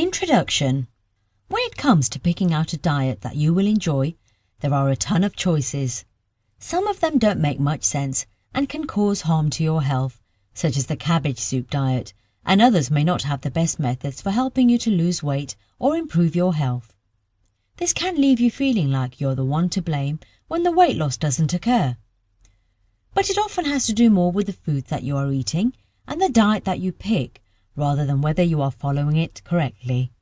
Introduction When it comes to picking out a diet that you will enjoy, there are a ton of choices. Some of them don't make much sense and can cause harm to your health, such as the cabbage soup diet, and others may not have the best methods for helping you to lose weight or improve your health. This can leave you feeling like you're the one to blame when the weight loss doesn't occur. But it often has to do more with the food that you are eating and the diet that you pick rather than whether you are following it correctly.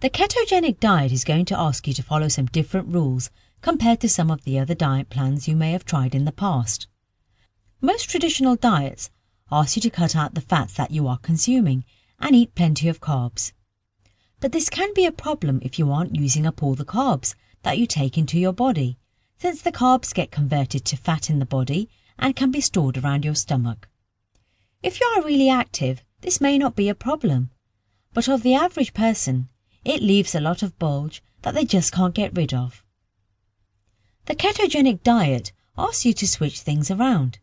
The ketogenic diet is going to ask you to follow some different rules compared to some of the other diet plans you may have tried in the past. Most traditional diets ask you to cut out the fats that you are consuming and eat plenty of carbs. But this can be a problem if you aren't using up all the carbs that you take into your body, since the carbs get converted to fat in the body and can be stored around your stomach. If you are really active, this may not be a problem, but of the average person, it leaves a lot of bulge that they just can't get rid of. The ketogenic diet asks you to switch things around.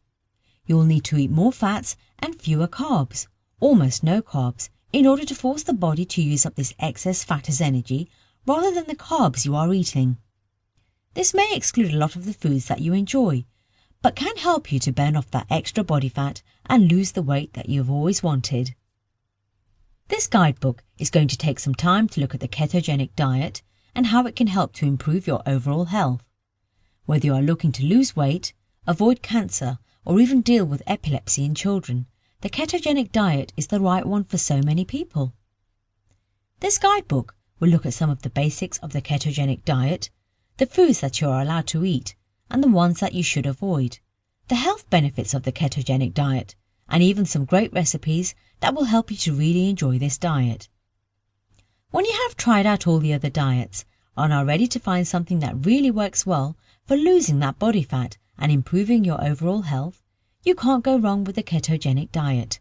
You'll need to eat more fats and fewer carbs, almost no carbs, in order to force the body to use up this excess fat as energy rather than the carbs you are eating. This may exclude a lot of the foods that you enjoy, but can help you to burn off that extra body fat and lose the weight that you've always wanted. This guidebook is going to take some time to look at the ketogenic diet and how it can help to improve your overall health. Whether you are looking to lose weight, avoid cancer, or even deal with epilepsy in children, the ketogenic diet is the right one for so many people. This guidebook will look at some of the basics of the ketogenic diet, the foods that you are allowed to eat, and the ones that you should avoid, the health benefits of the ketogenic diet, and even some great recipes that will help you to really enjoy this diet. When you have tried out all the other diets and are ready to find something that really works well for losing that body fat and improving your overall health, you can't go wrong with the ketogenic diet.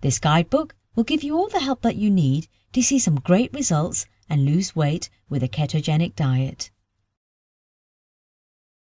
This guidebook will give you all the help that you need to see some great results and lose weight with a ketogenic diet.